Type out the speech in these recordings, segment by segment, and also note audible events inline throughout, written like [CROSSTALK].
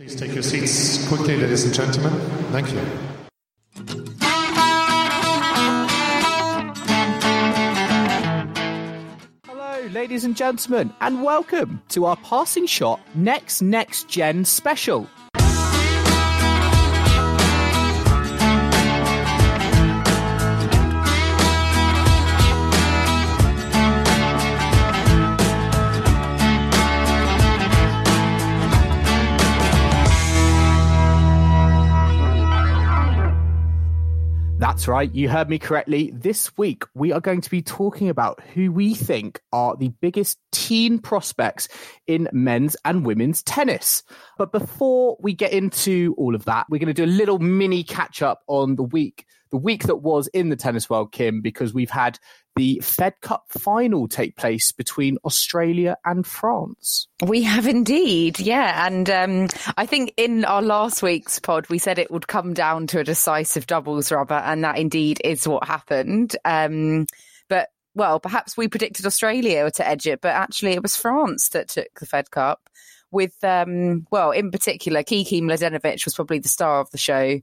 Please take your seats quickly, ladies and gentlemen. Thank you. Hello, ladies and gentlemen, and welcome to our Passing Shot Next Next Gen special. That's right, you heard me correctly. This week, we are going to be talking about who we think are the biggest teen prospects in men's and women's tennis. But before we get into all of that, we're going to do a little mini catch up on the week, the week that was in the tennis world, Kim, because we've had the Fed Cup final take place between Australia and France. We have indeed, yeah. And um, I think in our last week's pod, we said it would come down to a decisive doubles rubber, and that indeed is what happened. Um, but well, perhaps we predicted Australia to edge it, but actually it was France that took the Fed Cup. With um, well, in particular, Kiki Mladenovic was probably the star of the show.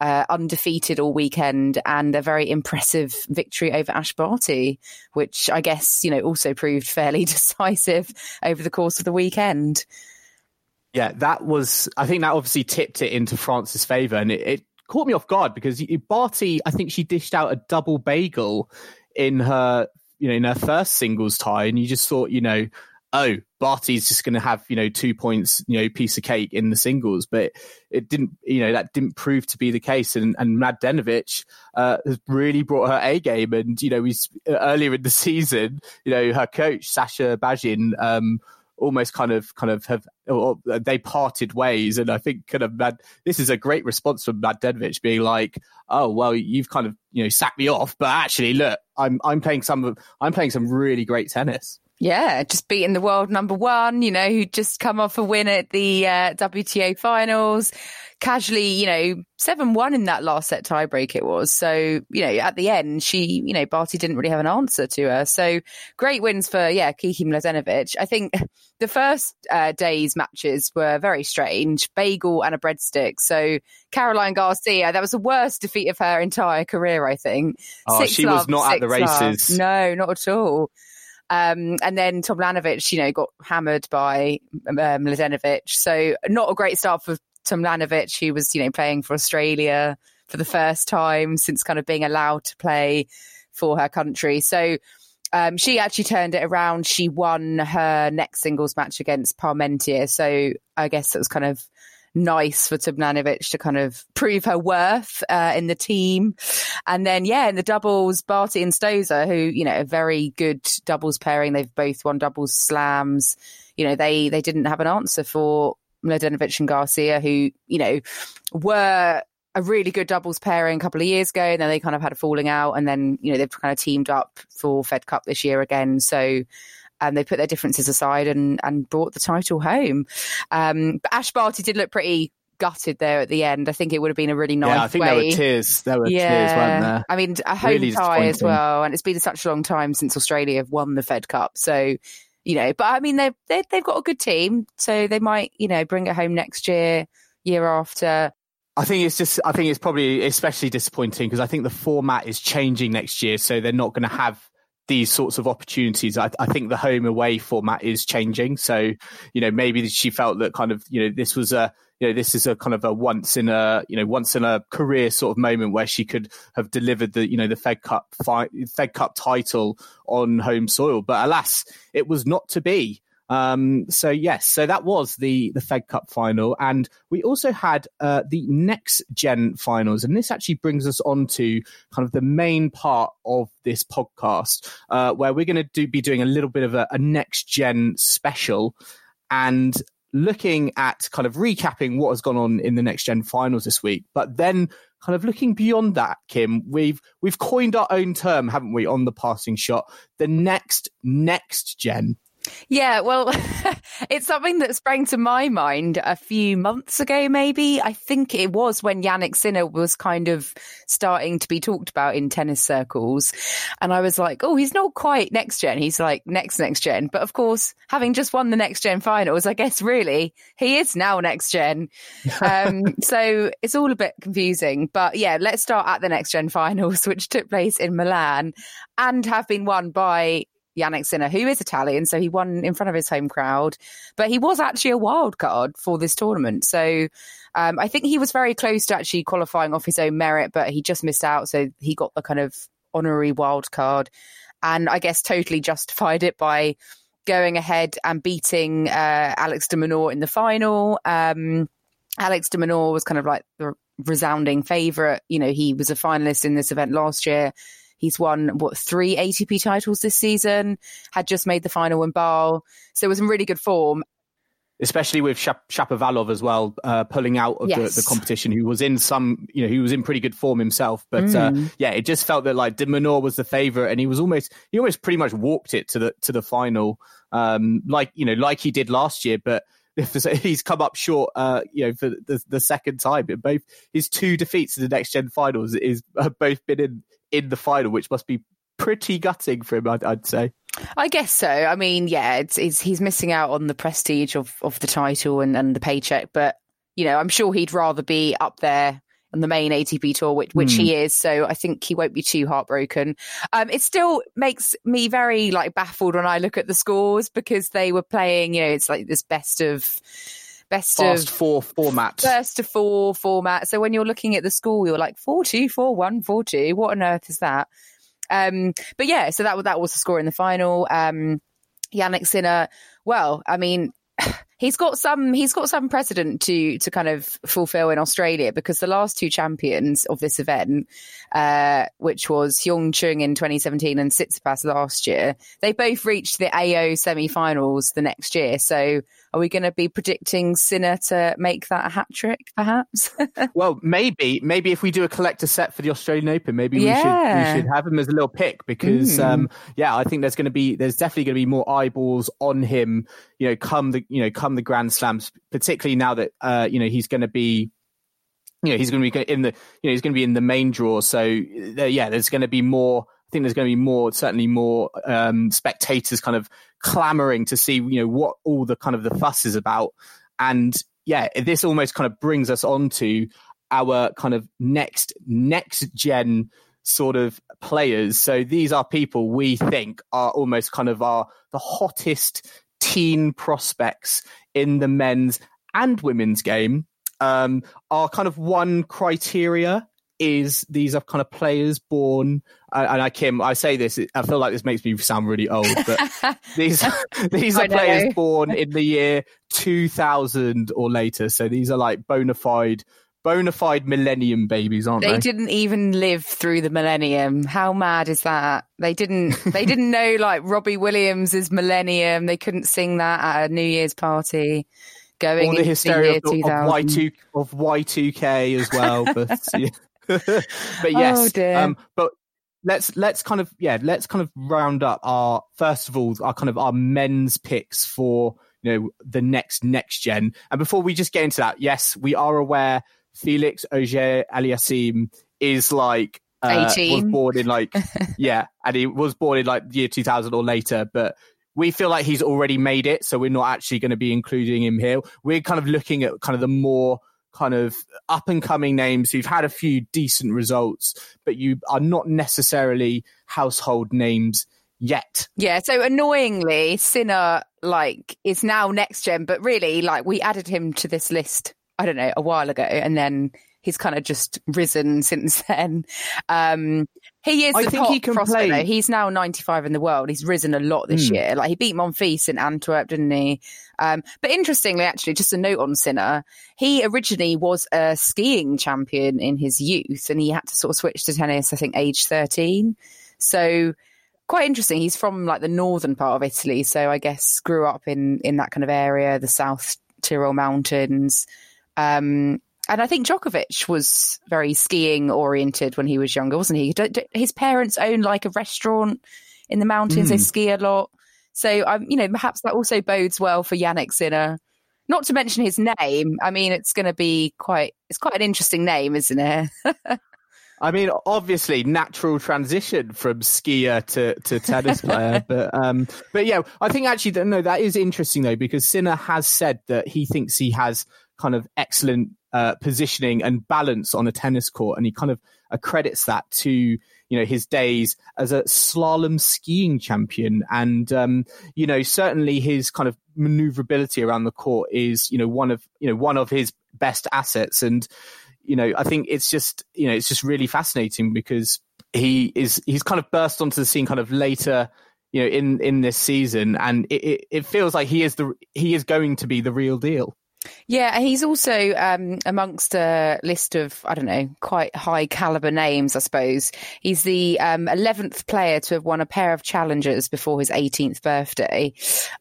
Uh, undefeated all weekend and a very impressive victory over Ash Barty, which I guess, you know, also proved fairly [LAUGHS] decisive over the course of the weekend. Yeah, that was, I think that obviously tipped it into France's favour and it, it caught me off guard because Barty, I think she dished out a double bagel in her, you know, in her first singles tie and you just thought, you know, oh, Barty's just going to have, you know, two points, you know, piece of cake in the singles. But it didn't, you know, that didn't prove to be the case. And, and Mladenovic uh, has really brought her A game. And, you know, we earlier in the [LAUGHS] season, you know, her coach, Sasha Bajin, um, almost kind of kind of have or they parted ways and i think kind of Mad, this is a great response from Mladenovic being like oh well you've kind of you know sacked me off but actually look i'm i'm playing some i'm playing some really great tennis yeah, just beating the world number one, you know, who just come off a win at the uh, WTA finals. Casually, you know, 7 1 in that last set tiebreak it was. So, you know, at the end, she, you know, Barty didn't really have an answer to her. So great wins for, yeah, Kiki Mladenovic. I think the first uh, day's matches were very strange bagel and a breadstick. So Caroline Garcia, that was the worst defeat of her entire career, I think. Oh, Six she love, was not at the six love. races. No, not at all. Um, and then Tomljanovic, you know, got hammered by um. So not a great start for Tom Tomljanovic, who was, you know, playing for Australia for the first time since kind of being allowed to play for her country. So um, she actually turned it around. She won her next singles match against Parmentier. So I guess it was kind of nice for Tomljanovic to kind of prove her worth uh, in the team. And then, yeah, in the doubles, Barty and Stosur, who, you know, a very good doubles pairing. They've both won doubles slams. You know, they, they didn't have an answer for Mladenovic and Garcia, who, you know, were a really good doubles pairing a couple of years ago. And then they kind of had a falling out. And then, you know, they've kind of teamed up for Fed Cup this year again. So, and they put their differences aside and, and brought the title home. Um, but Ash Barty did look pretty gutted there at the end. I think it would have been a really nice yeah, I think way. there were tears. There were tears, weren't there? I mean, a home Really tie as well, and it's been such a long time since Australia have won the Fed Cup. So, you know, but I mean, they've they, they've got a good team, so they might, you know, bring it home next year, year after. I think it's just, I think it's probably especially disappointing because I think the format is changing next year. So they're not going to have these sorts of opportunities. I, I think the home away format is changing. So, you know, maybe she felt that kind of, you know, this was a, you know, this is a kind of a once in a, you know, once in a career sort of moment where she could have delivered the, you know, the Fed Cup, fi- Fed Cup title on home soil. But alas, it was not to be. Um, so yes, so that was the the Fed Cup final, and we also had uh, the next gen finals, and this actually brings us on to kind of the main part of this podcast, uh, where we're going to do be doing a little bit of a, a next gen special, and looking at kind of recapping what has gone on in the next gen finals this week, but then kind of looking beyond that, Kim, we've we've coined our own term, haven't we, on the passing shot, the next next gen. Yeah, well, [LAUGHS] it's something that sprang to my mind a few months ago, maybe. I think it was when Jannik Sinner was kind of starting to be talked about in tennis circles. And I was like, oh, he's not quite next gen. He's like next, next gen. But of course, having just won the next gen finals, I guess really he is now next gen. um, [LAUGHS] so it's all a bit confusing. But yeah, let's start at the next gen finals, [LAUGHS] which took place in Milan and have been won by Jannik Sinner, who is Italian, so he won in front of his home crowd. But he was actually a wild card for this tournament. So um, I think he was very close to actually qualifying off his own merit, but he just missed out. So he got the kind of honorary wild card. And I guess totally justified it by going ahead and beating uh, Alex de Minaur in the final. Um, Alex de Minaur was kind of like the resounding favourite. You know, he was a finalist in this event last year. He's won what three ATP titles this season. Had just made the final in Basel, so it was in really good form. Especially with Shap- Shapovalov as well, uh, pulling out of yes. the, the, competition, who was in some, you know, he was in pretty good form himself. But mm. uh, yeah, it just felt that like de Minaur was the favourite, and he was almost, he almost pretty much walked it to the to the final, um, like you know, like he did last year. But [LAUGHS] he's come up short, uh, you know, for the, the second time. in Both his two defeats in the next gen finals is [LAUGHS] have both been in in the final, which must be pretty gutting for him, I'd, I'd say. I guess so. I mean, yeah, it's, it's, he's missing out on the prestige of, of the title and, and the paycheck, but you know, I'm sure he'd rather be up there on the main ATP tour, which, which mm. he hmm. is. So I think he won't be too heartbroken. Um, it still makes me very like baffled when I look at the scores because they were playing, you know, it's like this best of best Fast of four format. First to four format. So when you're looking at the score, you're like four two, four one, four two. What on earth is that? Um, but yeah, so that that was the score in the final. Um, Jannik Sinner. Well, I mean, [LAUGHS] he's got some he's got some precedent to to kind of fulfill in Australia because the last two champions of this event, uh, which was Hyeon Chung in 2017 and Tsitsipas last year, they both reached the AO semi-finals the next year. So are we going to be predicting Sinner to make that a hat trick, perhaps? [LAUGHS] well, maybe. Maybe if we do a collector set for the Australian Open, maybe yeah. we should we should have him as a little pick because, mm. um, yeah, I think there's going to be there's definitely going to be more eyeballs on him. You know, come the you know come the Grand Slams, particularly now that uh, you know he's going to be you know he's going to be in the you know he's going to be in the main draw. So uh, yeah, there's going to be more I think there's going to be more, certainly more um, spectators kind of clamoring to see, you know, what all the kind of the fuss is about. And yeah, this almost kind of brings us on to our kind of next next gen sort of players. So these are people we think are almost kind of our the hottest teen prospects in the men's and women's game. Um, our kind of one criteria is these are kind of players born and I Kim I say this I feel like this makes me sound really old but [LAUGHS] these [LAUGHS] these are players born in the year 2000 or later so these are like bona fide bona fide millennium babies aren't they they? didn't even live through the millennium. How mad is that? They didn't they didn't know [LAUGHS] like Robbie Williams is millennium. They couldn't sing that at a New Year's party going All the hysteria of, of Y2 of Y2K as well [LAUGHS] but yeah. [LAUGHS] but yes, oh um, but let's let's kind of yeah let's kind of round up our first of all our kind of our men's picks for you know the next next gen. And before we just get into that yes we are aware felix auger aliassime is like uh, was born in like [LAUGHS] yeah and he was born in like the year 2000 or later but we feel like he's already made it so we're not actually going to be including him here. We're kind of looking at kind of the more kind of up and coming names who've had a few decent results, but you are not necessarily household names yet. Yeah, so annoyingly, Sinner like is now next gen, but really like we added him to this list, I don't know, a while ago, and then he's kind of just risen [LAUGHS] since then. Um, he is I the think he can prospect. play- He's now 95 in the world. He's risen a lot this Hmm. year. Like he beat Monfils in Antwerp, didn't he? Um, but interestingly, actually, just a note on Sinner, he originally was a skiing champion in his youth, and he had to sort of switch to tennis. I think age 13. So quite interesting. He's from like the northern part of Italy, so I guess grew up in in that kind of area, the South Tyrol Mountains. Um, and I think Djokovic was very skiing oriented when he was younger, wasn't he? His parents own like a restaurant in the mountains. They Mm. ski a lot, so um, you know perhaps that also bodes well for Jannik Sinner. Not to mention his name. I mean, it's going to be quite. It's quite an interesting name, isn't it? [LAUGHS] I mean, obviously, natural transition from skier to, to tennis player, [LAUGHS] but um, but yeah, I think actually no, that is interesting though because Sinner has said that he thinks he has kind of excellent uh, positioning and balance on a tennis court, and he kind of accredits that to you know his days as a slalom skiing champion, and um, you know certainly his kind of maneuverability around the court is you know one of you know one of his best assets, and you know, I think it's just, you know, it's just really fascinating because he is, he's kind of burst onto the scene kind of later, you know, in, in this season. And it, it, it feels like he is the, he is going to be the real deal. Yeah, and he's also um, amongst a list of, I don't know, quite high caliber names, I suppose. He's the um, 11th player to have won a pair of challengers before his 18th birthday.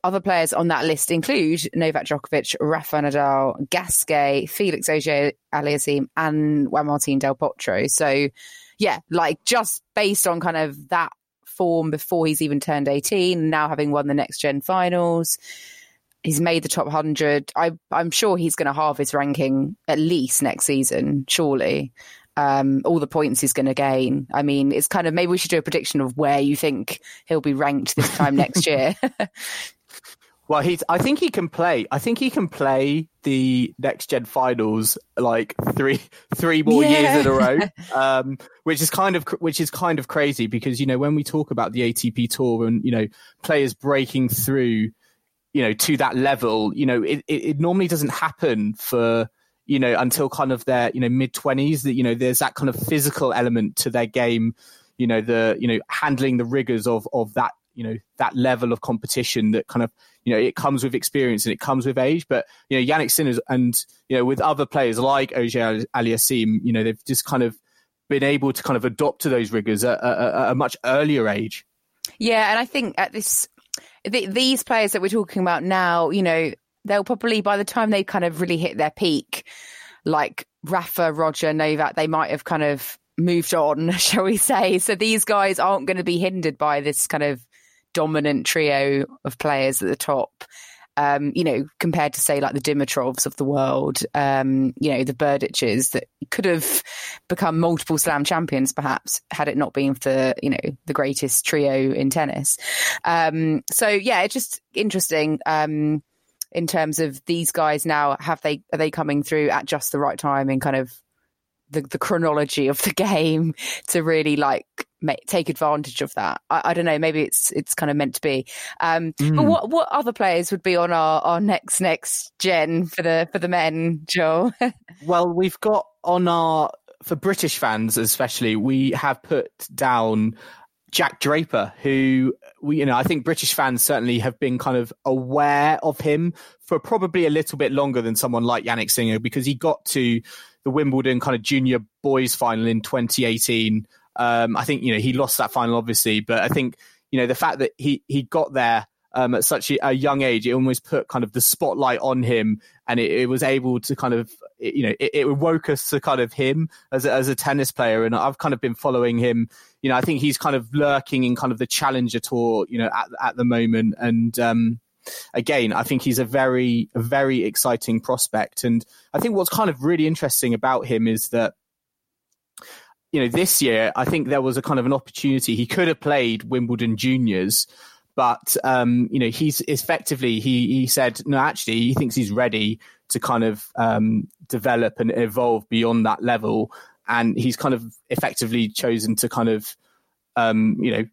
Other players on that list include Novak Djokovic, Rafa Nadal, Gasquet, Felix Auger Aliassime, and Juan Martin Del Potro. So, yeah, like just based on kind of that form before he's even turned 18, now having won the next gen finals he's made the top 100 I, i'm sure he's going to halve his ranking at least next season surely um, all the points he's going to gain i mean it's kind of maybe we should do a prediction of where you think he'll be ranked this time [LAUGHS] next year Well, he's, I think he can play, I think he can play the next gen finals like three, three more Yeah. years in a row. [LAUGHS] Um, which is kind of, which is kind of crazy because, you know, when we talk about the ATP tour and, you know, players breaking through, you know, to that level, you know, it, it, it normally doesn't happen for, you know, until kind of their, you know, mid twenties that, you know, there's that kind of physical element to their game, you know, the, you know, handling the rigors of, of that, you know, that level of competition that kind of, you know, it comes with experience and it comes with age. But, you know, Jannik Sinners and, you know, with other players like Auger Aliassime, you know, they've just kind of been able to kind of adopt to those rigors at, at, at a much earlier age. yeah and i think at this th- these players that we're talking about now you know they'll probably by the time they kind of really hit their peak like rafa roger novak they might have kind of moved on [LAUGHS] shall we say so these guys aren't going to be hindered by this kind of dominant trio of players at the top. Um, you know, compared to say like the Dimitrovs of the world, um, you know, the Berdiches that could have become multiple slam champions perhaps had it not been for, you know, the greatest trio in tennis. Um, so yeah, it's just interesting. Um, in terms of these guys now, have they, are they coming through at just the right time in kind of the, the chronology of the [LAUGHS] game to really like make, take advantage of that. I, I don't know. Maybe it's it's kind of meant to be. Um, But Mm. what what other players would be on our, our next next gen for the for the men, Joel? [LAUGHS] Well, we've got on our for British fans especially, we have put down Jack Draper, who we you know I think British fans certainly have been kind of aware of him for probably a little bit longer than someone like Jannik Sinner because he got to the Wimbledon kind of junior boys final in 2018. Um, I think you know he lost that final obviously, but I think you know the fact that he he got there um, at such a, young age, it almost put kind of the spotlight on him, and it, it was able to kind of you know it, it woke us to kind of him as a, as a tennis player, and I've kind of been following him. You know, I think he's kind of lurking in kind of the Challenger Tour, you know, at at the moment, and um, again, I think he's a very very exciting prospect, and I think what's kind of really interesting about him is that you know, this year, I think there was a kind of an opportunity. He could have played Wimbledon juniors, but, um, you know, he's effectively, he, he said, no, actually, he thinks he's ready to kind of, um, develop and evolve beyond that level. And he's kind of effectively chosen to kind of, um, you know,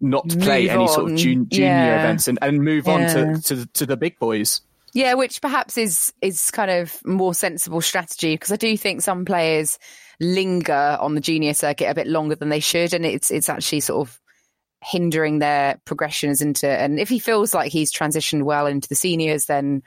not play Move any sort of jun- junior Yeah. events and, and move on to, to, to the big boys. Yeah, which perhaps is is kind of more sensible strategy because I do think some players linger on the junior circuit a bit longer than they should, and it's it's actually sort of hindering their progressions into. And if he feels like he's transitioned well into the seniors, then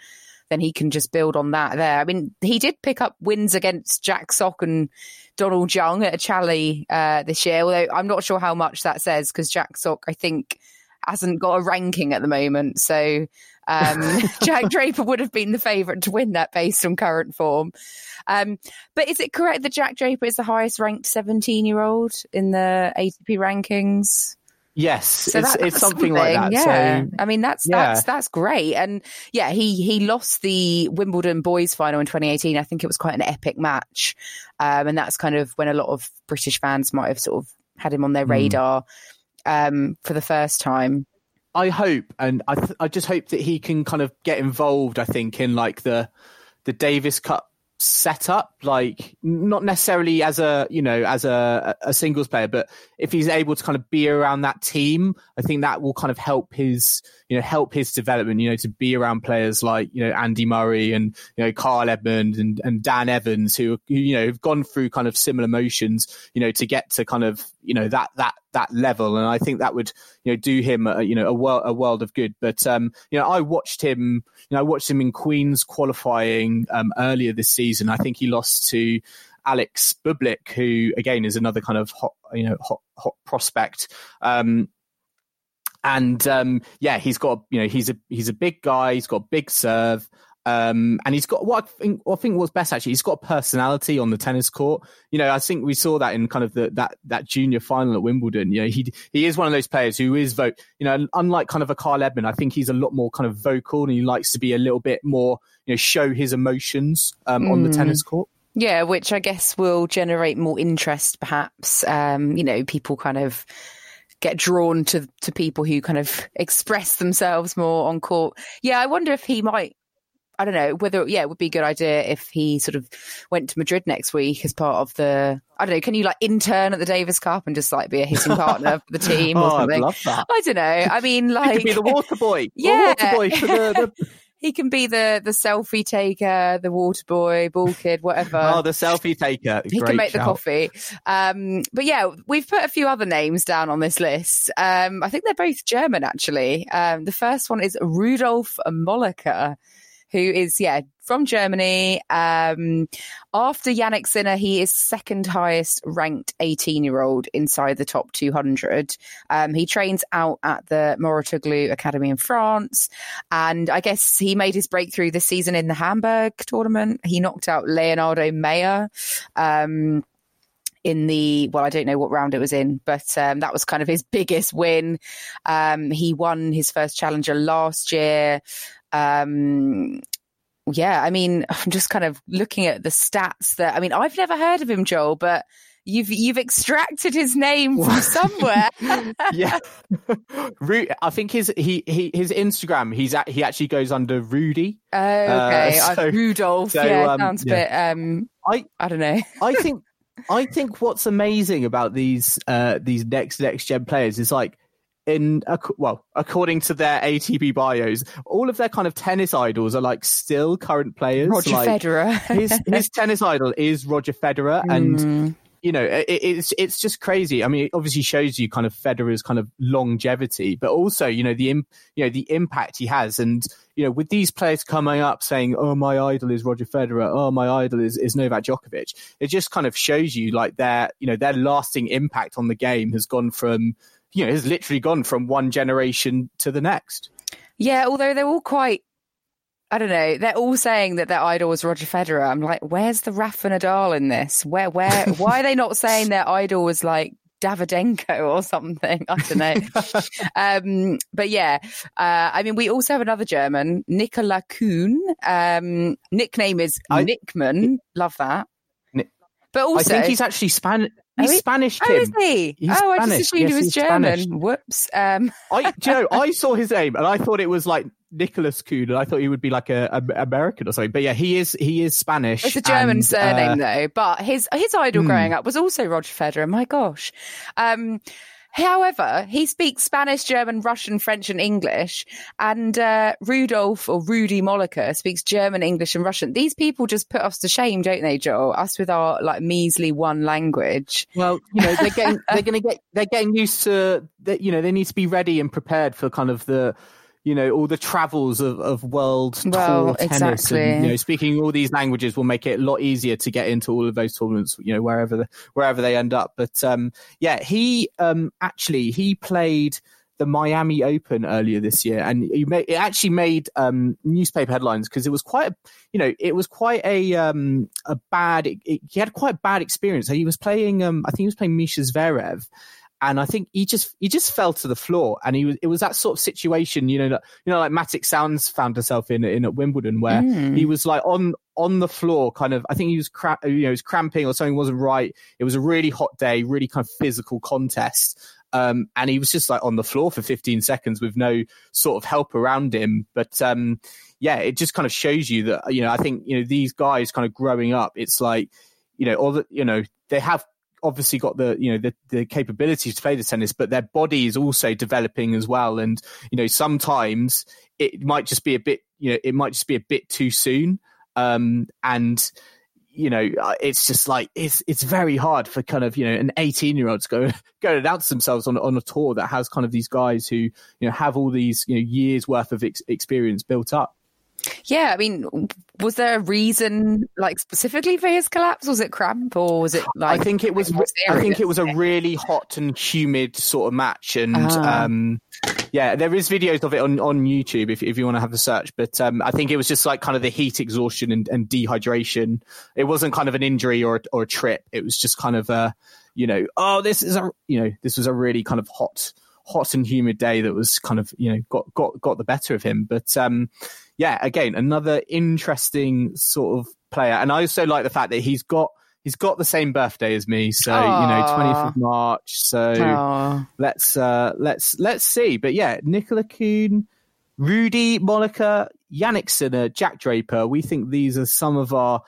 then he can just build on that there. I mean, he did pick up wins against Jack Sock and Donald Young at a uh, this year, although I'm not sure how much that says because Jack Sock, I think, hasn't got a ranking at the moment. So um, [LAUGHS] [LAUGHS] Jack Draper would have been the favourite to win that based on current form. Um, but is it correct that Jack Draper is the highest ranked 17 year old in the ATP rankings? Yes, so it's, that, it's something, something, like that. Yeah, so, I mean that's yeah. that's that's great, and yeah, he he lost the Wimbledon boys final in 2018. I think it was quite an epic match, um, and that's kind of when a lot of British fans might have sort of had him on their hmm. radar mm. um, for the first time. I hope, and I th- I just hope that he can kind of get involved. I think in like the the Davis Cup setup like not necessarily as a you know as a, a singles player but if he's able to kind of be around that team i think that will kind of help his you know help his development you know to be around players like you know andy murray and you know kyle edmund and, and dan evans who, who you know have gone through kind of similar motions you know to get to kind of you know that that that level and i think that would you know do him a, you know a world a world of good but um you know i watched him you know i watched him in queens qualifying um earlier this season i think he lost to alex bublik who again is another kind of hot you know hot hot prospect um and um, yeah, he's got you know he's a he's a big guy. He's got big serve. Um, and he's got what I think, what I think was best actually. He's got a personality on the tennis court. You know, I think we saw that in kind of the, that, that junior final at Wimbledon. You know, he, he is one of those players who is vote, you know, unlike kind of a Kyle Edmund, I think he's a lot more kind of vocal and he likes to be a little bit more, you know, show his emotions, um, mm. on the mm. tennis court. Yeah, which I guess will generate more interest, perhaps. Um, you know, people kind of, get drawn to to people who kind of [LAUGHS] express themselves more on court. Yeah, I wonder if he might I don't know whether yeah it would be a good idea if he sort of went to Madrid next week as part of the I don't know can you like intern at the Davis Cup and just like be a hitting partner for the team [LAUGHS] or oh, something? I love that. I don't know. I mean like be the water boy. Yeah, [LAUGHS] the water boy for the, the [LAUGHS] he can be the the selfie taker, the water boy, ball kid, whatever. Oh, the selfie taker. He Great can make shout. the coffee. Um, but yeah, we've put a few other names down on this list. Um, I think they're both German, actually. Um, the first one is Rudolf Molleker who is, yeah, from Germany. Um, after Jannik Sinner, he is second highest ranked 18 year old inside the top 200. Um, he trains out at the Mouratoglou Academy in France. And I guess he made his breakthrough this season in the Hamburg tournament. He knocked out Leonardo Mayer. Um, in the well, I don't know what round it was in, but um, that was kind of his biggest win. Um, he won his first challenger last year. Um, yeah, I mean, [LAUGHS] I'm just kind of looking at the stats that I mean, I've never heard of him, Joel, but you've you've extracted his name from somewhere. [LAUGHS] [LAUGHS] yeah, I think his he, he his Instagram he's at, he actually goes under Rudy. Oh, okay, uh, so, Rudolph. So, yeah, um, sounds yeah. a bit. Um, I I don't know. I think I think what's amazing about these uh these next next gen players is like in well, according to their ATP bios, all of their kind of tennis idols are like still current players. Roger like, Federer. his his [LAUGHS] tennis idol is Roger Federer, mm. and you know it, it's it's just crazy. I mean, it obviously shows you kind of Federer's kind of longevity, but also you know the you know the impact he has, and you know with these players coming up saying, "Oh, my idol is Roger Federer," "Oh, my idol is is Novak Djokovic," it just kind of shows you like their you know their lasting impact on the game has gone from you know, has literally gone from one generation to the next. Yeah, although they're all quite I don't know. They're all saying that their idol was Roger Federer. I'm like, where's the Rafa Nadal in this? Where, where, [LAUGHS] why are they not saying their idol was like Davydenko or something? I don't know. [LAUGHS] um, but yeah, uh, I mean, we also have another German, Nicola Kuhn. Um, nickname is I, Nickman. Love that. But also, I think he's actually Spanish. He's oh, Spanish, Kim. Oh, is he? He's oh, Spanish. I just assumed yes, he was German. Spanish. Whoops. Um. I, do you know, I [LAUGHS] saw his name and I thought it was like Nicholas Kuhn, and I thought he would be like a, a, American or something. But yeah, he is he is Spanish. It's a German and, surname uh, though. But his his idol hmm. growing up was also Roger Federer. My gosh. Um, However, he speaks Spanish, German, Russian, French, and English. And uh, Rudolf or Rudy Molleker speaks German, English, and Russian. These people just put us to shame, don't they, Joel? Us with our like measly one language. Well, you know, they're getting they're going to get they're getting used to that. You know, they need to be ready and prepared for kind of the you know all the travels of, of world well, tour tennis exactly. and you know speaking all these languages will make it a lot easier to get into all of those tournaments you know wherever the, wherever they end up but um, yeah he um, actually he played the Miami Open earlier this year, and he made, it actually made um, newspaper headlines because it was quite, a, you know, it was quite a um, a bad. It, it, he had quite a bad experience. he was playing, um, I think he was playing Misha Zverev, and I think he just he just fell to the floor, and he was it was that sort of situation, you know, you know, like Mattek-Sands found herself in in at Wimbledon, where mm. he was like on on the floor, kind of. I think he was you know, he was cramping or something wasn't right. It was a really hot day, really kind of physical contest, um, and he was just like on the floor for 15 seconds with no sort of help around him. But um, yeah, it just kind of shows you that you know, I think you know these guys kind of growing up, it's like you know, all the you know they have obviously got the you know the, the capabilities to play the tennis, but their body is also developing as well. And you know sometimes it might just be a bit you know it might just be a bit too soon. Um, and you know uh, it's just like it's it's very hard for kind of you know an 18 year old to go [LAUGHS] go and announce themselves on on a tour that has kind of these guys who you know have all these you know years worth of ex- experience built up. Yeah, I mean, was there a reason, like specifically for his collapse? Was it cramp, or was it like? I think it was. I think it was a really hot and humid sort of match, and ah. um, yeah, there is videos of it on, on YouTube if if you want to have a search. But um, I think it was just like kind of the heat exhaustion and, and dehydration. It wasn't kind of an injury or or a trip. It was just kind of a, you know, oh, this is a, you know, this was a really kind of hot hot and humid day that was kind of you know got got got the better of him. But um, yeah, again, another interesting sort of player. And I also like the fact that he's got he's got the same birthday as me, so Aww. you know, twentieth of March. So Aww. let's uh, let's let's see. But yeah, Nicola Kuhn, Rudy Molleker, Jannik Sinner, Jack Draper. We think these are some of our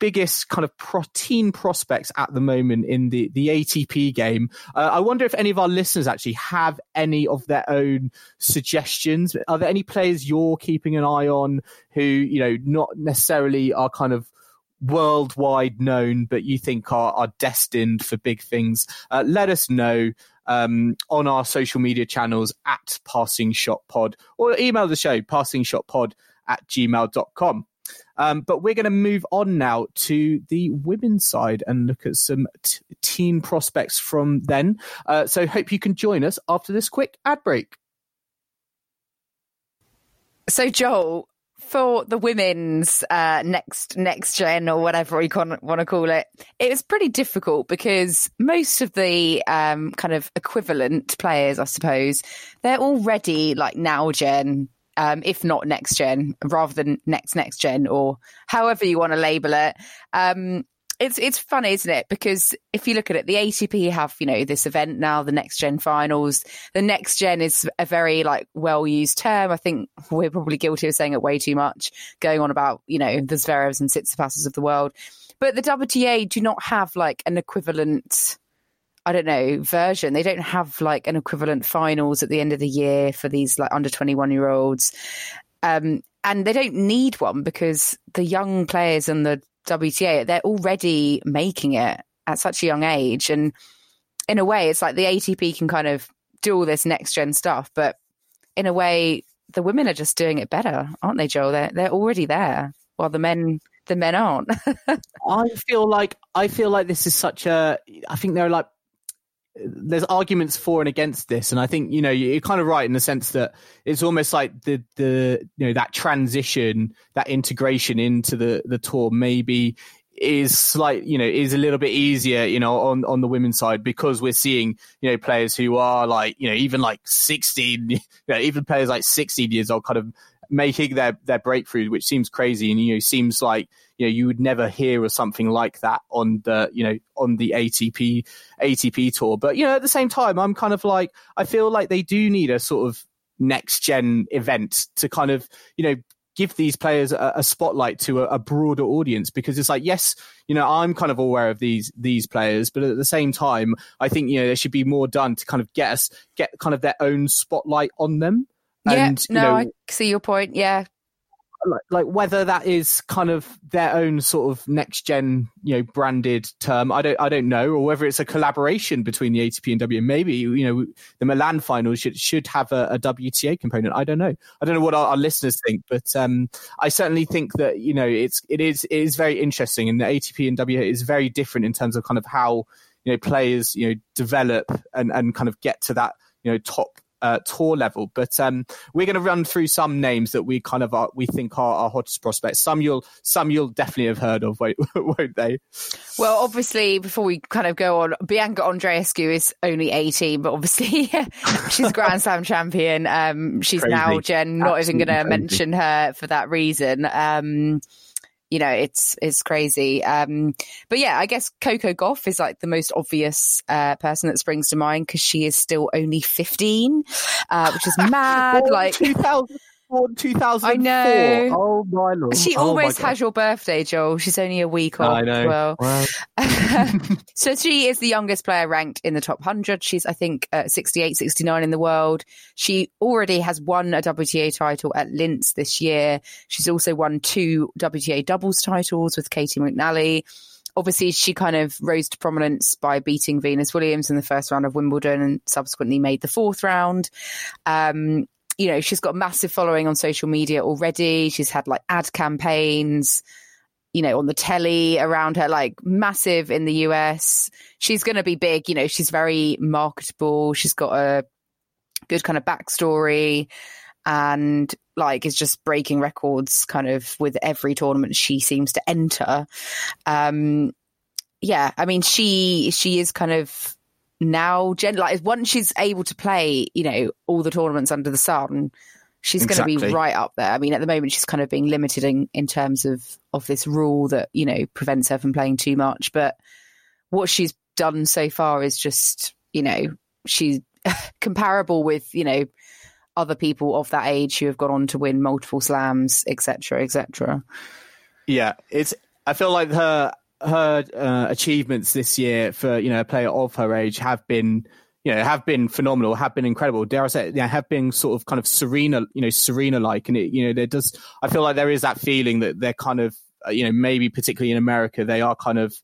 biggest kind of protein prospects at the moment in the, the ATP game. Uh, I wonder if any of our listeners actually have any of their own suggestions. Are there any players you're keeping an eye on who, you know, not necessarily are kind of worldwide known, but you think are, are destined for big things? Uh, let us know. Um, on our social media channels at Passing Shot Pod or email the show passingshotpod at gmail.com. Um, but we're going to move on now to the women's side and look at some t- team prospects from then. Uh, so hope you can join us after this quick ad break. So Joel, for the women's uh, next next gen or whatever you want to call it, it was pretty difficult because most of the um, kind of equivalent players, I suppose, they're already like now gen um, if not next gen, rather than next next gen or however you want to label it. Um, it's it's funny, isn't it? Because if you look at it, the ATP have you know this event now, the next gen finals. The next gen is a very like well used term. I think we're probably guilty of saying it way too much, going on about you know the Zverevs and Tsitsipas's of the world. But the WTA do not have like an equivalent I don't know, version. They don't have like an equivalent finals at the end of the year for these like under 21 year olds. Um, and they don't need one because the young players in the WTA, they're already making it at such a young age. And in a way, it's like the ATP can kind of do all this next gen stuff, but in a way, the women are just doing it better, aren't they, Joel? They're they're already there, while the men the men aren't. [LAUGHS] I feel like I feel like this is such a. I think there are like there's arguments for and against this, and I think you know you're kind of right in the sense that it's almost like the the you know that transition, that integration into the the tour maybe is slight you know is a little bit easier you know on on the women's side because we're seeing you know players who are like you know even like 16 [LAUGHS] you know, even players like 16 years old kind of making their their breakthrough, which seems crazy, and you know seems like you know you would never hear of something like that on the you know on the ATP ATP tour. But you know at the same time, I'm kind of like I feel like they do need a sort of next gen event to kind of you know give these players a, a spotlight to a, a, broader audience. Because it's like yes you know i'm kind of aware of these these players but at the same time i think you know there should be more done to kind of get us get kind of their own spotlight on them. Yeah and, no know, i see your point. Yeah like, like whether that is kind of their own sort of next gen, you know, branded term. I don't, I don't know, or whether it's a collaboration between the ATP and W. Maybe you know the Milan final should should have a, a WTA component. I don't know. I don't know what our, our listeners think, but um, I certainly think that you know it's it is it is very interesting, and the ATP and W is very different in terms of kind of how you know players you know develop and and kind of get to that you know top uh, tour level. But um, we're going to run through some names that we kind of are, we think are our hottest prospects. Some you'll some you'll definitely have heard of, won't, [LAUGHS] won't they? Well, obviously, before we kind of go on, Bianca Andreescu is only 18, but obviously [LAUGHS] she's Grand Slam champion. Um, she's crazy. now Jen. Not Absolutely even going to mention her for that reason. Um, you know, it's it's crazy. Um, but yeah, I guess Coco Gauff is like the most obvious uh, person that springs to mind because she is still only fifteen, uh, which is [LAUGHS] mad. like 2000, born 2004. I know. Oh my lord. She oh almost has your birthday, Joel. She's only a week old. I know. Well. Wow. [LAUGHS] so she is the youngest player ranked in the top 100. She's, I think, uh, 68, 69 in the world. She already has won a WTA title at Linz this year. She's also won two WTA doubles titles with Caty McNally obviously she kind of rose to prominence by beating Venus Williams in the first round of Wimbledon and subsequently made the fourth round. Um, you know, she's got massive following on social media already. She's had like ad campaigns, you know, on the telly around her, like massive in the US. She's going to be big. You know, she's very marketable. She's got a good kind of backstory and like is just breaking records kind of with every tournament she seems to enter. Um, yeah, I mean, she, she is kind of now like once she's able to play you know all the tournaments under the sun she's exactly. going to be right up there. I mean at the moment she's kind of being limited in, in terms of of this rule that you know prevents her from playing too much. But what she's done so far is just you know she's [LAUGHS] comparable with you know other people of that age who have gone on to win multiple slams etc etc yeah it's i feel like her her uh, achievements this year for you know a player of her age have been you know have been phenomenal, have been incredible. Dare I say, yeah, have been sort of kind of Serena, you know, Serena like, and it you know there does. I feel like there is that feeling that they're kind of uh, you know maybe particularly in America they are kind of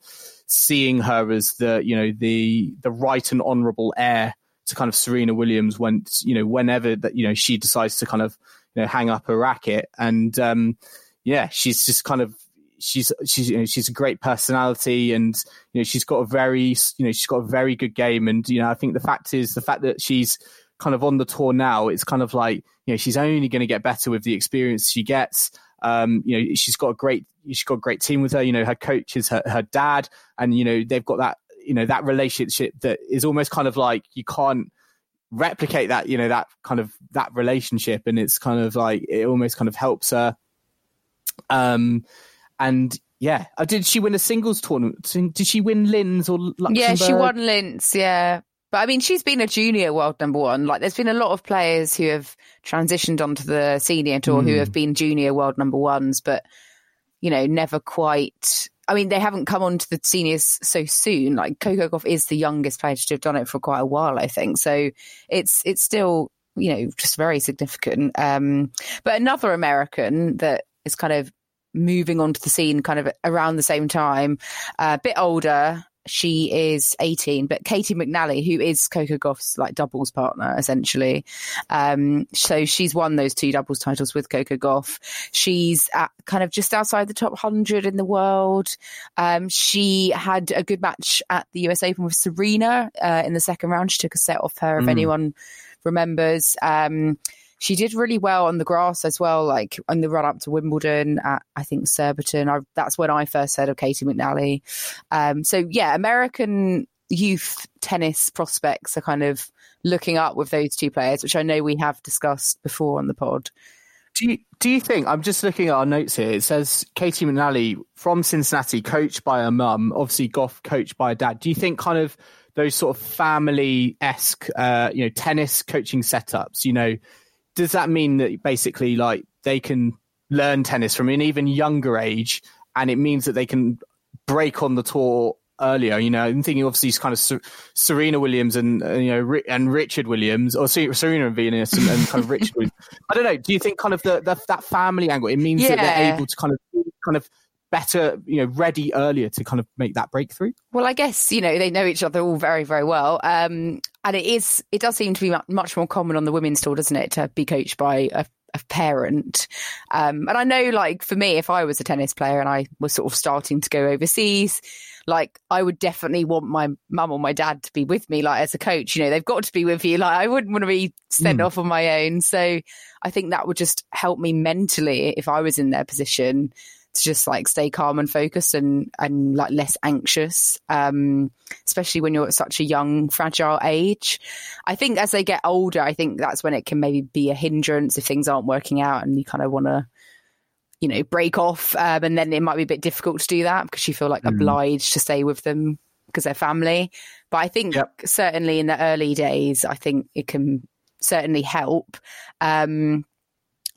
seeing her as the you know the the right and honourable heir to kind of Serena Williams when you know whenever that you know she decides to kind of you know hang up a racket and um yeah she's just kind of she's she's you know, she's a great personality and you know she's got a very you know she's got a very good game and you know I think the fact is the fact that she's kind of on the tour now it's kind of like you know she's only going to get better with the experience she gets um, you know she's got a great she's got a great team with her you know her coach is her, her dad and you know they've got that you know that relationship that is almost kind of like you can't replicate that you know that kind of that relationship and it's kind of like it almost kind of helps her um and yeah, uh, did she win a singles tournament? Did she win Linz or Luxembourg? Yeah, she won Linz. Yeah, but I mean, she's been a junior world number one. Like, there's been a lot of players who have transitioned onto the senior tour mm. who hmm. have been junior world number ones, but you know, never quite. I mean, they haven't come onto the seniors so soon. Like Coco Gauff is the youngest player to have done it for quite a while, I think. So it's it's still you know just very significant. Um, but another American that is kind of moving onto the scene kind of around the same time, a bit older. She is 18, but Caty McNally, who is Coco Gauff's like doubles partner, essentially. Um, so she's won those two doubles titles with Coco Gauff. She's at kind of just outside the top 100 in the world. Um, she had a good match at the US Open with Serena uh, in the second round. She took a set off her, if mm. anyone remembers. Um, she did really well on the grass as well, like on the run up to Wimbledon at I think Surbiton. I, that's when I first heard of Caty McNally. Um, so yeah, American youth tennis prospects are kind of looking up with those two players, which I know we have discussed before on the pod. Do you, do you think I'm just looking at our notes here? It says Caty McNally from Cincinnati, coached by her mum, obviously Gauff coached by her dad. Do you think kind of those sort of family esque, uh, you know, tennis coaching setups, you know, does that mean that basically like they can learn tennis from an even younger age, and it means that they can break on the tour earlier. You know, I'm thinking obviously kind of Serena Williams and uh, you know and Richard Williams, or Serena and Venus and, and kind of Richard. Williams. [LAUGHS] I don't know. Do you think kind of the, the that family angle? It means yeah. that they're able to kind of kind of better, you know, ready earlier to kind of make that breakthrough? Well, I guess you know they know each other all very, very well, um, and it is it does seem to be much more common on the women's tour, doesn't it, to be coached by a, a parent? Um, and I know, like for me, if I was a tennis player and I was sort of starting to go overseas. Like I would definitely want my mum or my dad to be with me, like as a coach. You know, they've got to be with you. Like I wouldn't want to be sent mm. off on my own. So I think that would just help me mentally if I was in their position to just like stay calm and focused and and like less anxious um especially when you're at such a young fragile age i think as they get older i think that's when it can maybe be a hindrance if things aren't working out and you kind of want to you know break off um, and then it might be a bit difficult to do that because you feel like mm. obliged to stay with them because they're family but i think yep. certainly in the early days i think it can certainly help um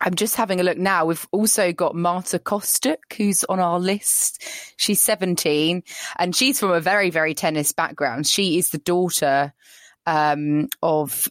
I'm just having a look now. We've also got Marta Kostyuk, who's on our list. She's 17 and she's from a very, very tennis background. She is the daughter um, of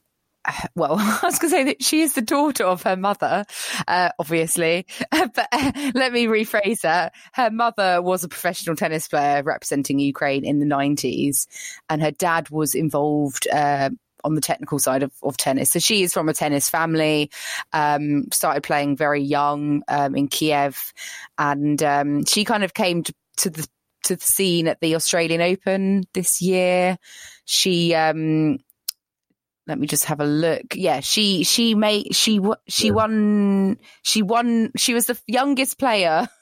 [LAUGHS] well, [LAUGHS] I was going to say that she is the daughter of her mother, uh, obviously. [LAUGHS] but uh, let me rephrase that. Her mother was a professional tennis player representing Ukraine in the 90s, and her dad was involved uh, on the technical side of, of tennis. So she is from a tennis family, um, started playing very young um, in Kiev, and um, she kind of came to, to, the to the scene at the Australian Open this year. She um, let me just have a look. Yeah, she she made she she won she won she was the youngest player [LAUGHS]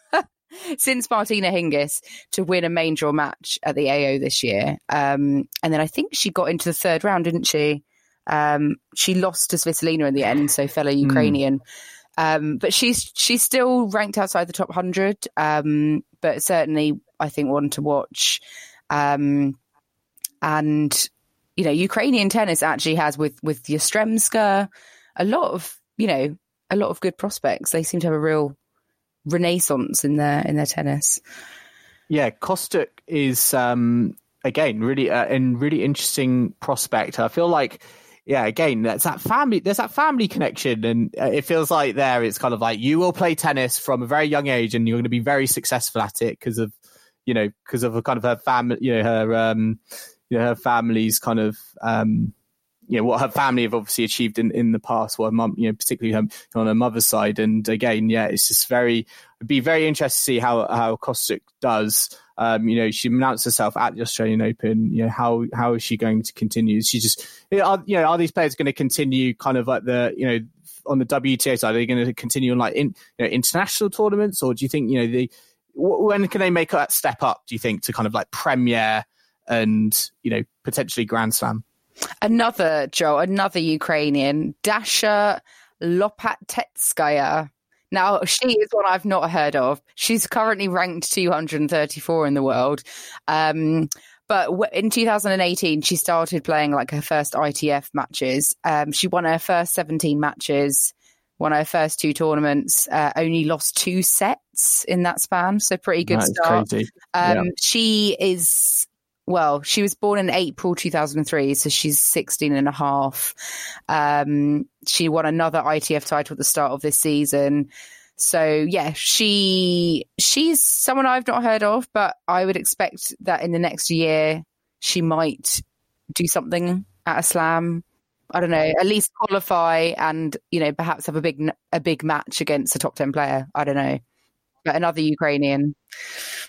since Martina Hingis to win a main draw match at the AO this year. Um, and then I think she got into the third round, didn't she? Um, she lost to Svitolina in the end, so fellow hmm. Ukrainian. Mm. Um, but she's she's still ranked outside the top hundred. Um, but certainly, I think one to watch. Um, and you know, Ukrainian tennis actually has with with Yastremska a lot of you know a lot of good prospects. They seem to have a real renaissance in their in their tennis. Yeah, Kostyuk is um, again really uh, and really interesting prospect. I feel like yeah, again, that's that family. There's that family connection, and uh, it feels like there. It's kind of like you will play tennis from a very young age, and you're going to be very successful at it because of, you know, because of a kind of her family, you know, her, um, you know, her family's kind of, um, you know what her family have obviously achieved in, in the past, what her mum, you know, particularly her, on her mother's side. And again, yeah, it's just very, be very interesting to see how how Kostyuk does. Um, you know, she announced herself at the Australian Open. You know, how how is she going to continue? She just, are, you know, are these players going to continue kind of like the, you know, on the WTA side? Are they going to continue on like in, you know, international tournaments, or do you think you know the when can they make that step up? Do you think to kind of like Premier and you know potentially Grand Slam? Another Joe, another Ukrainian, Dasha Lopatetskaya. Now, she is one I've not heard of. She's currently ranked 234 in the world. Um, but in 2018, she started playing like her first ITF matches. Um, she won her first 17 matches, won her first two tournaments, uh, only lost two sets in that span. So pretty good start. Um, yeah. She is well, she was born in April 2003, so she's 16 and a half. Um, she won another ITF title at the start of this season. So yeah, she she's someone I've not heard of, but I would expect that in the next year she might do something at a slam. I don't know, at least qualify and you know perhaps have a big a big match against a top ten player. I don't know, but another Ukrainian.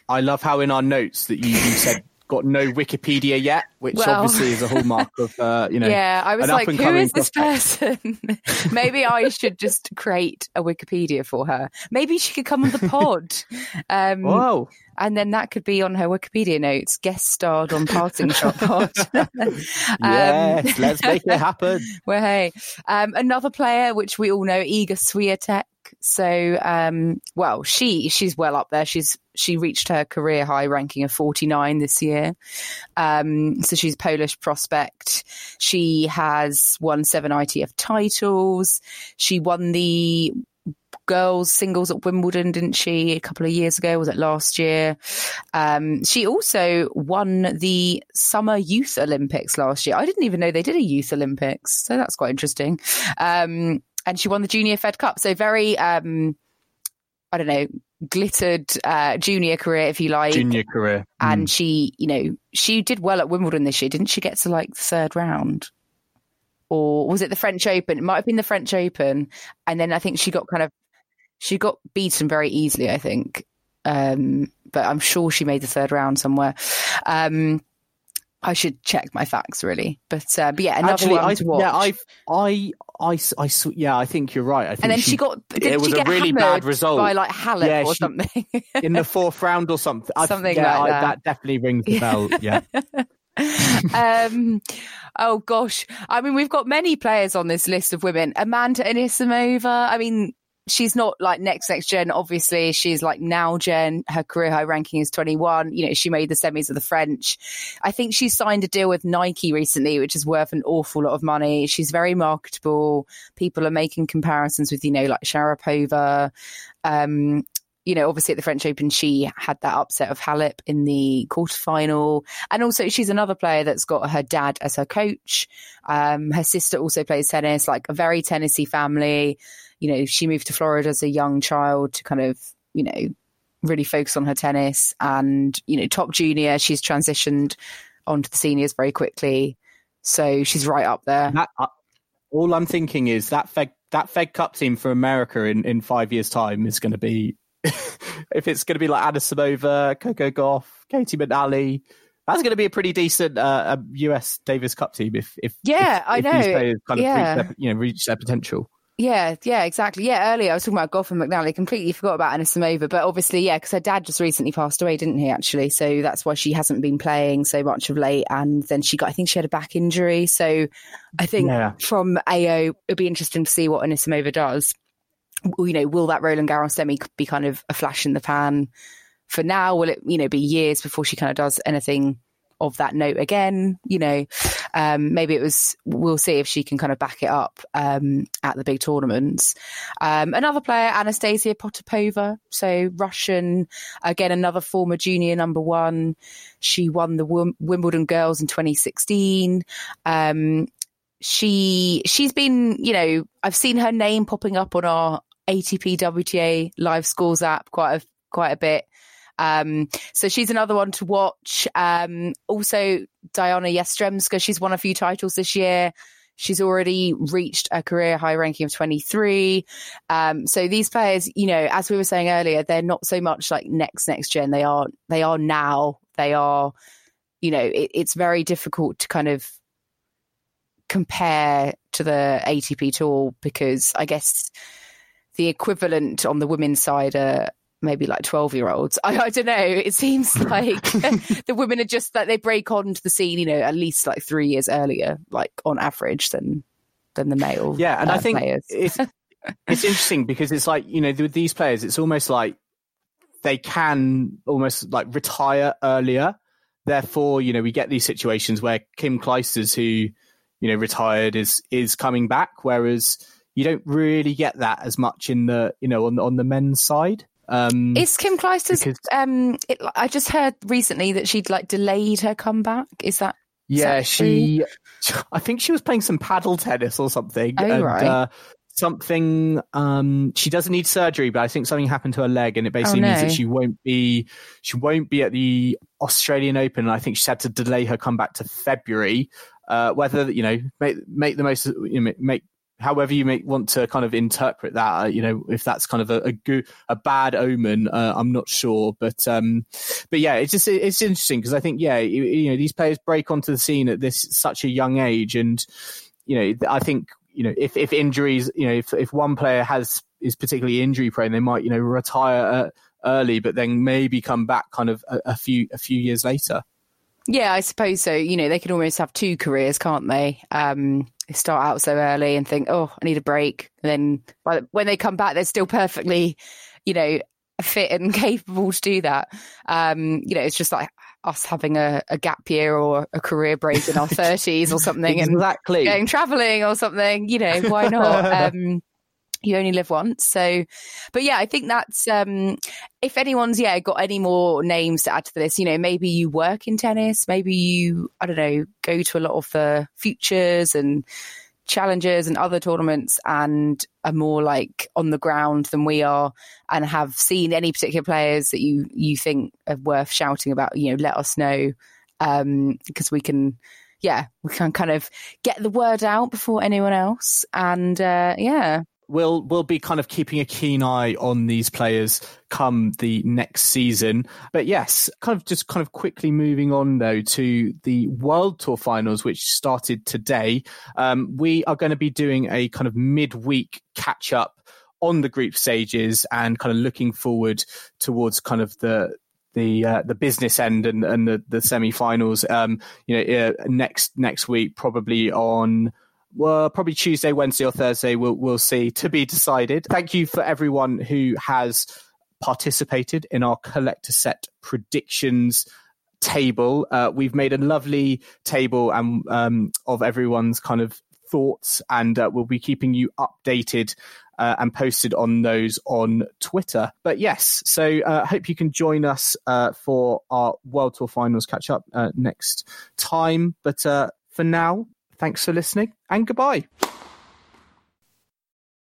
I love how in our notes that you, you said got no Wikipedia yet, which well, obviously is a hallmark of uh, you know. Yeah, I was like, who is this person? [LAUGHS] Maybe I should just create a Wikipedia for her. Maybe she could come on the pod. [LAUGHS] Um, Whoa. And then that could be on her Wikipedia notes, guest starred on Passing Shot Pod. [LAUGHS] um, yes, let's make it happen. well, hey, um, another player, which we all know, Iga Swiatek, so, um, well, she she's well up there. She's she reached her career high ranking of 49 this year. Um, so she's Polish prospect. She has won seven ITF titles. She won the girls singles at Wimbledon, didn't she? A couple of years ago, was it last year? Um, she also won the Summer Youth Olympics last year. I didn't even know they did a Youth Olympics, so that's quite interesting. Um, and she won the Junior Fed Cup, so very, um, I don't know, glittered uh, junior career, if you like. Junior career, and mm. she, you know, she did well at Wimbledon this year, didn't she? Get to like the third round or was it the French Open? It might have been the French Open, and then I think she got kind of she got beaten very easily. I think, um, but I'm sure she made the third round somewhere. Um, I should check my facts really, but uh, but yeah, another Actually, one I, to watch. Yeah, I, I, I, I, yeah, I think you're right. I think and then she, she got it was a really bad result by like Halep Yeah, or she- something. in the [LAUGHS] fourth round or something. I- Something yeah, like I- that. definitely rings the bell. [LAUGHS] Yeah, um, oh gosh, I mean, we've got many players on this list of women. Amanda Anisimova. I mean, she's not like next next gen. Obviously, she's like now gen. Her career high ranking is twenty one. You know, she made the semis of the French. I think she signed a deal with Nike recently, which is worth an awful lot of money. She's very marketable. People are making comparisons with you know like Sharapova. Um, you know, obviously at the French Open, she had that upset of Halep in the quarterfinal. And also, she's another player that's got her dad as her coach. Um, her sister also plays tennis, like a very tennisy family. You know, she moved to Florida as a young child to kind of, you know, really focus on her tennis. And, you know, top junior, she's transitioned onto the seniors very quickly. So she's right up there. that, uh, all I'm thinking is that Fed that Fed Cup team for America in, in five years' time is going to be if it's going to be like Anisimova, Coco Gauff, Caty McNally. That's going to be a pretty decent uh, US Davis Cup team if if Yeah, if, I if know. these players kind of Yeah. reach their, you know reach their potential. Yeah, yeah, exactly. Yeah, earlier I was talking about Gauff and McNally. Completely forgot about Anisimova, but obviously, yeah, because her dad just recently passed away, didn't he? Actually, so that's why she hasn't been playing so much of late. And then she got, I think she had a back injury. So I think Yeah. from AO, it'll be interesting to see what Anisimova does. You know, will that Roland Garros semi be kind of a flash in the pan for now? Will it, you know, be years before she kind of does anything of that note again? You know, um, maybe it was. We'll see if she can kind of back it up um, at the big tournaments. Um, another player, Anastasia Potapova, so Russian, again another former junior number one. She won the Wim- Wimbledon Girls in 2016. Um, she she's been, you know, I've seen her name popping up on our ATP WTA live scores app quite a quite a bit. Um, so she's another one to watch. Um, also Diana Yastremska, she's won a few titles this year. She's already reached a career high ranking of 23. Um, so these players, you know, as we were saying earlier, they're not so much like next, next gen. They are, they are now, they are, you know, it, it's very difficult to kind of compare to the ATP tour because I guess the equivalent on the women's side are maybe like 12 year olds. I, I don't know. It seems [LAUGHS] like [LAUGHS] the women are just like they break onto the scene, you know, at least like three years earlier, like on average than than the male. Yeah, and uh, I think players. it's [LAUGHS] it's interesting because it's like you know with these players, it's almost like they can almost like retire earlier. Therefore, you know, we get these situations where Kim Clijsters, who you know retired, is is coming back, whereas you don't really get that as much in the you know on the, on the men's side. Um, Is Kim Clijsters? because- Um, it, I just heard recently that she'd like delayed her comeback. Is that Yeah, that she. I think she was playing some paddle tennis or something. Oh, and, right. Uh, something. Um, she doesn't need surgery, but I think something happened to her leg, and it basically means Oh, no. that she won't be. She won't be at the Australian Open. And I think she's had to delay her comeback to February. Uh, whether you know make make the most you know, make however you may want to kind of interpret that uh, you know if that's kind of a a, good, a bad omen uh, i'm not sure but um but yeah it's just it's interesting because i think yeah you, you know these players break onto the scene at this such a young age and you know i think you know if if injuries you know if if one player has is particularly injury prone they might you know retire uh, early but then maybe come back kind of a, a few a few years later Yeah, I suppose so. You know, they can almost have two careers, can't they? Um, start out so early and think, "Oh, I need a break," and then by the, when they come back, they're still [LAUGHS] perfectly, you know, fit and [LAUGHS] capable to do that. Um, you know, it's just like us having a, a gap year or a career break in our [LAUGHS] thirties or something, and exactly going traveling or something. You know, why not? um, you only live once. So, but yeah, I think that's um, if anyone's yeah got any more names to add to the list. You know, maybe you work in tennis, maybe you I don't know go to a lot of the futures and challenges and other tournaments and are more like on the ground than we are and have seen any particular players that you you think are worth shouting about you know let us know um because we can yeah we can kind of get the word out before anyone else and uh yeah we'll we'll be kind of keeping a keen eye on these players come the next season. But yes, kind of just kind of quickly moving on though to the World Tour Finals, which started today. Um, we are going to be doing a kind of midweek catch up on the group stages and kind of looking forward towards kind of the the uh, the business end and, and the the semi-finals. Um, you know, uh, next next week probably on well, probably Tuesday, Wednesday, or Thursday. We'll we'll see to be decided. Thank you for everyone who has participated in our collector set predictions table. Uh, we've made a lovely table and um, of everyone's kind of thoughts, and uh, we'll be keeping you updated. Uh, and posted on those on Twitter. But yes, so I uh, hope you can join us uh, for our World Tour Finals catch up uh, next time. But uh, for now, Thanks for listening and goodbye.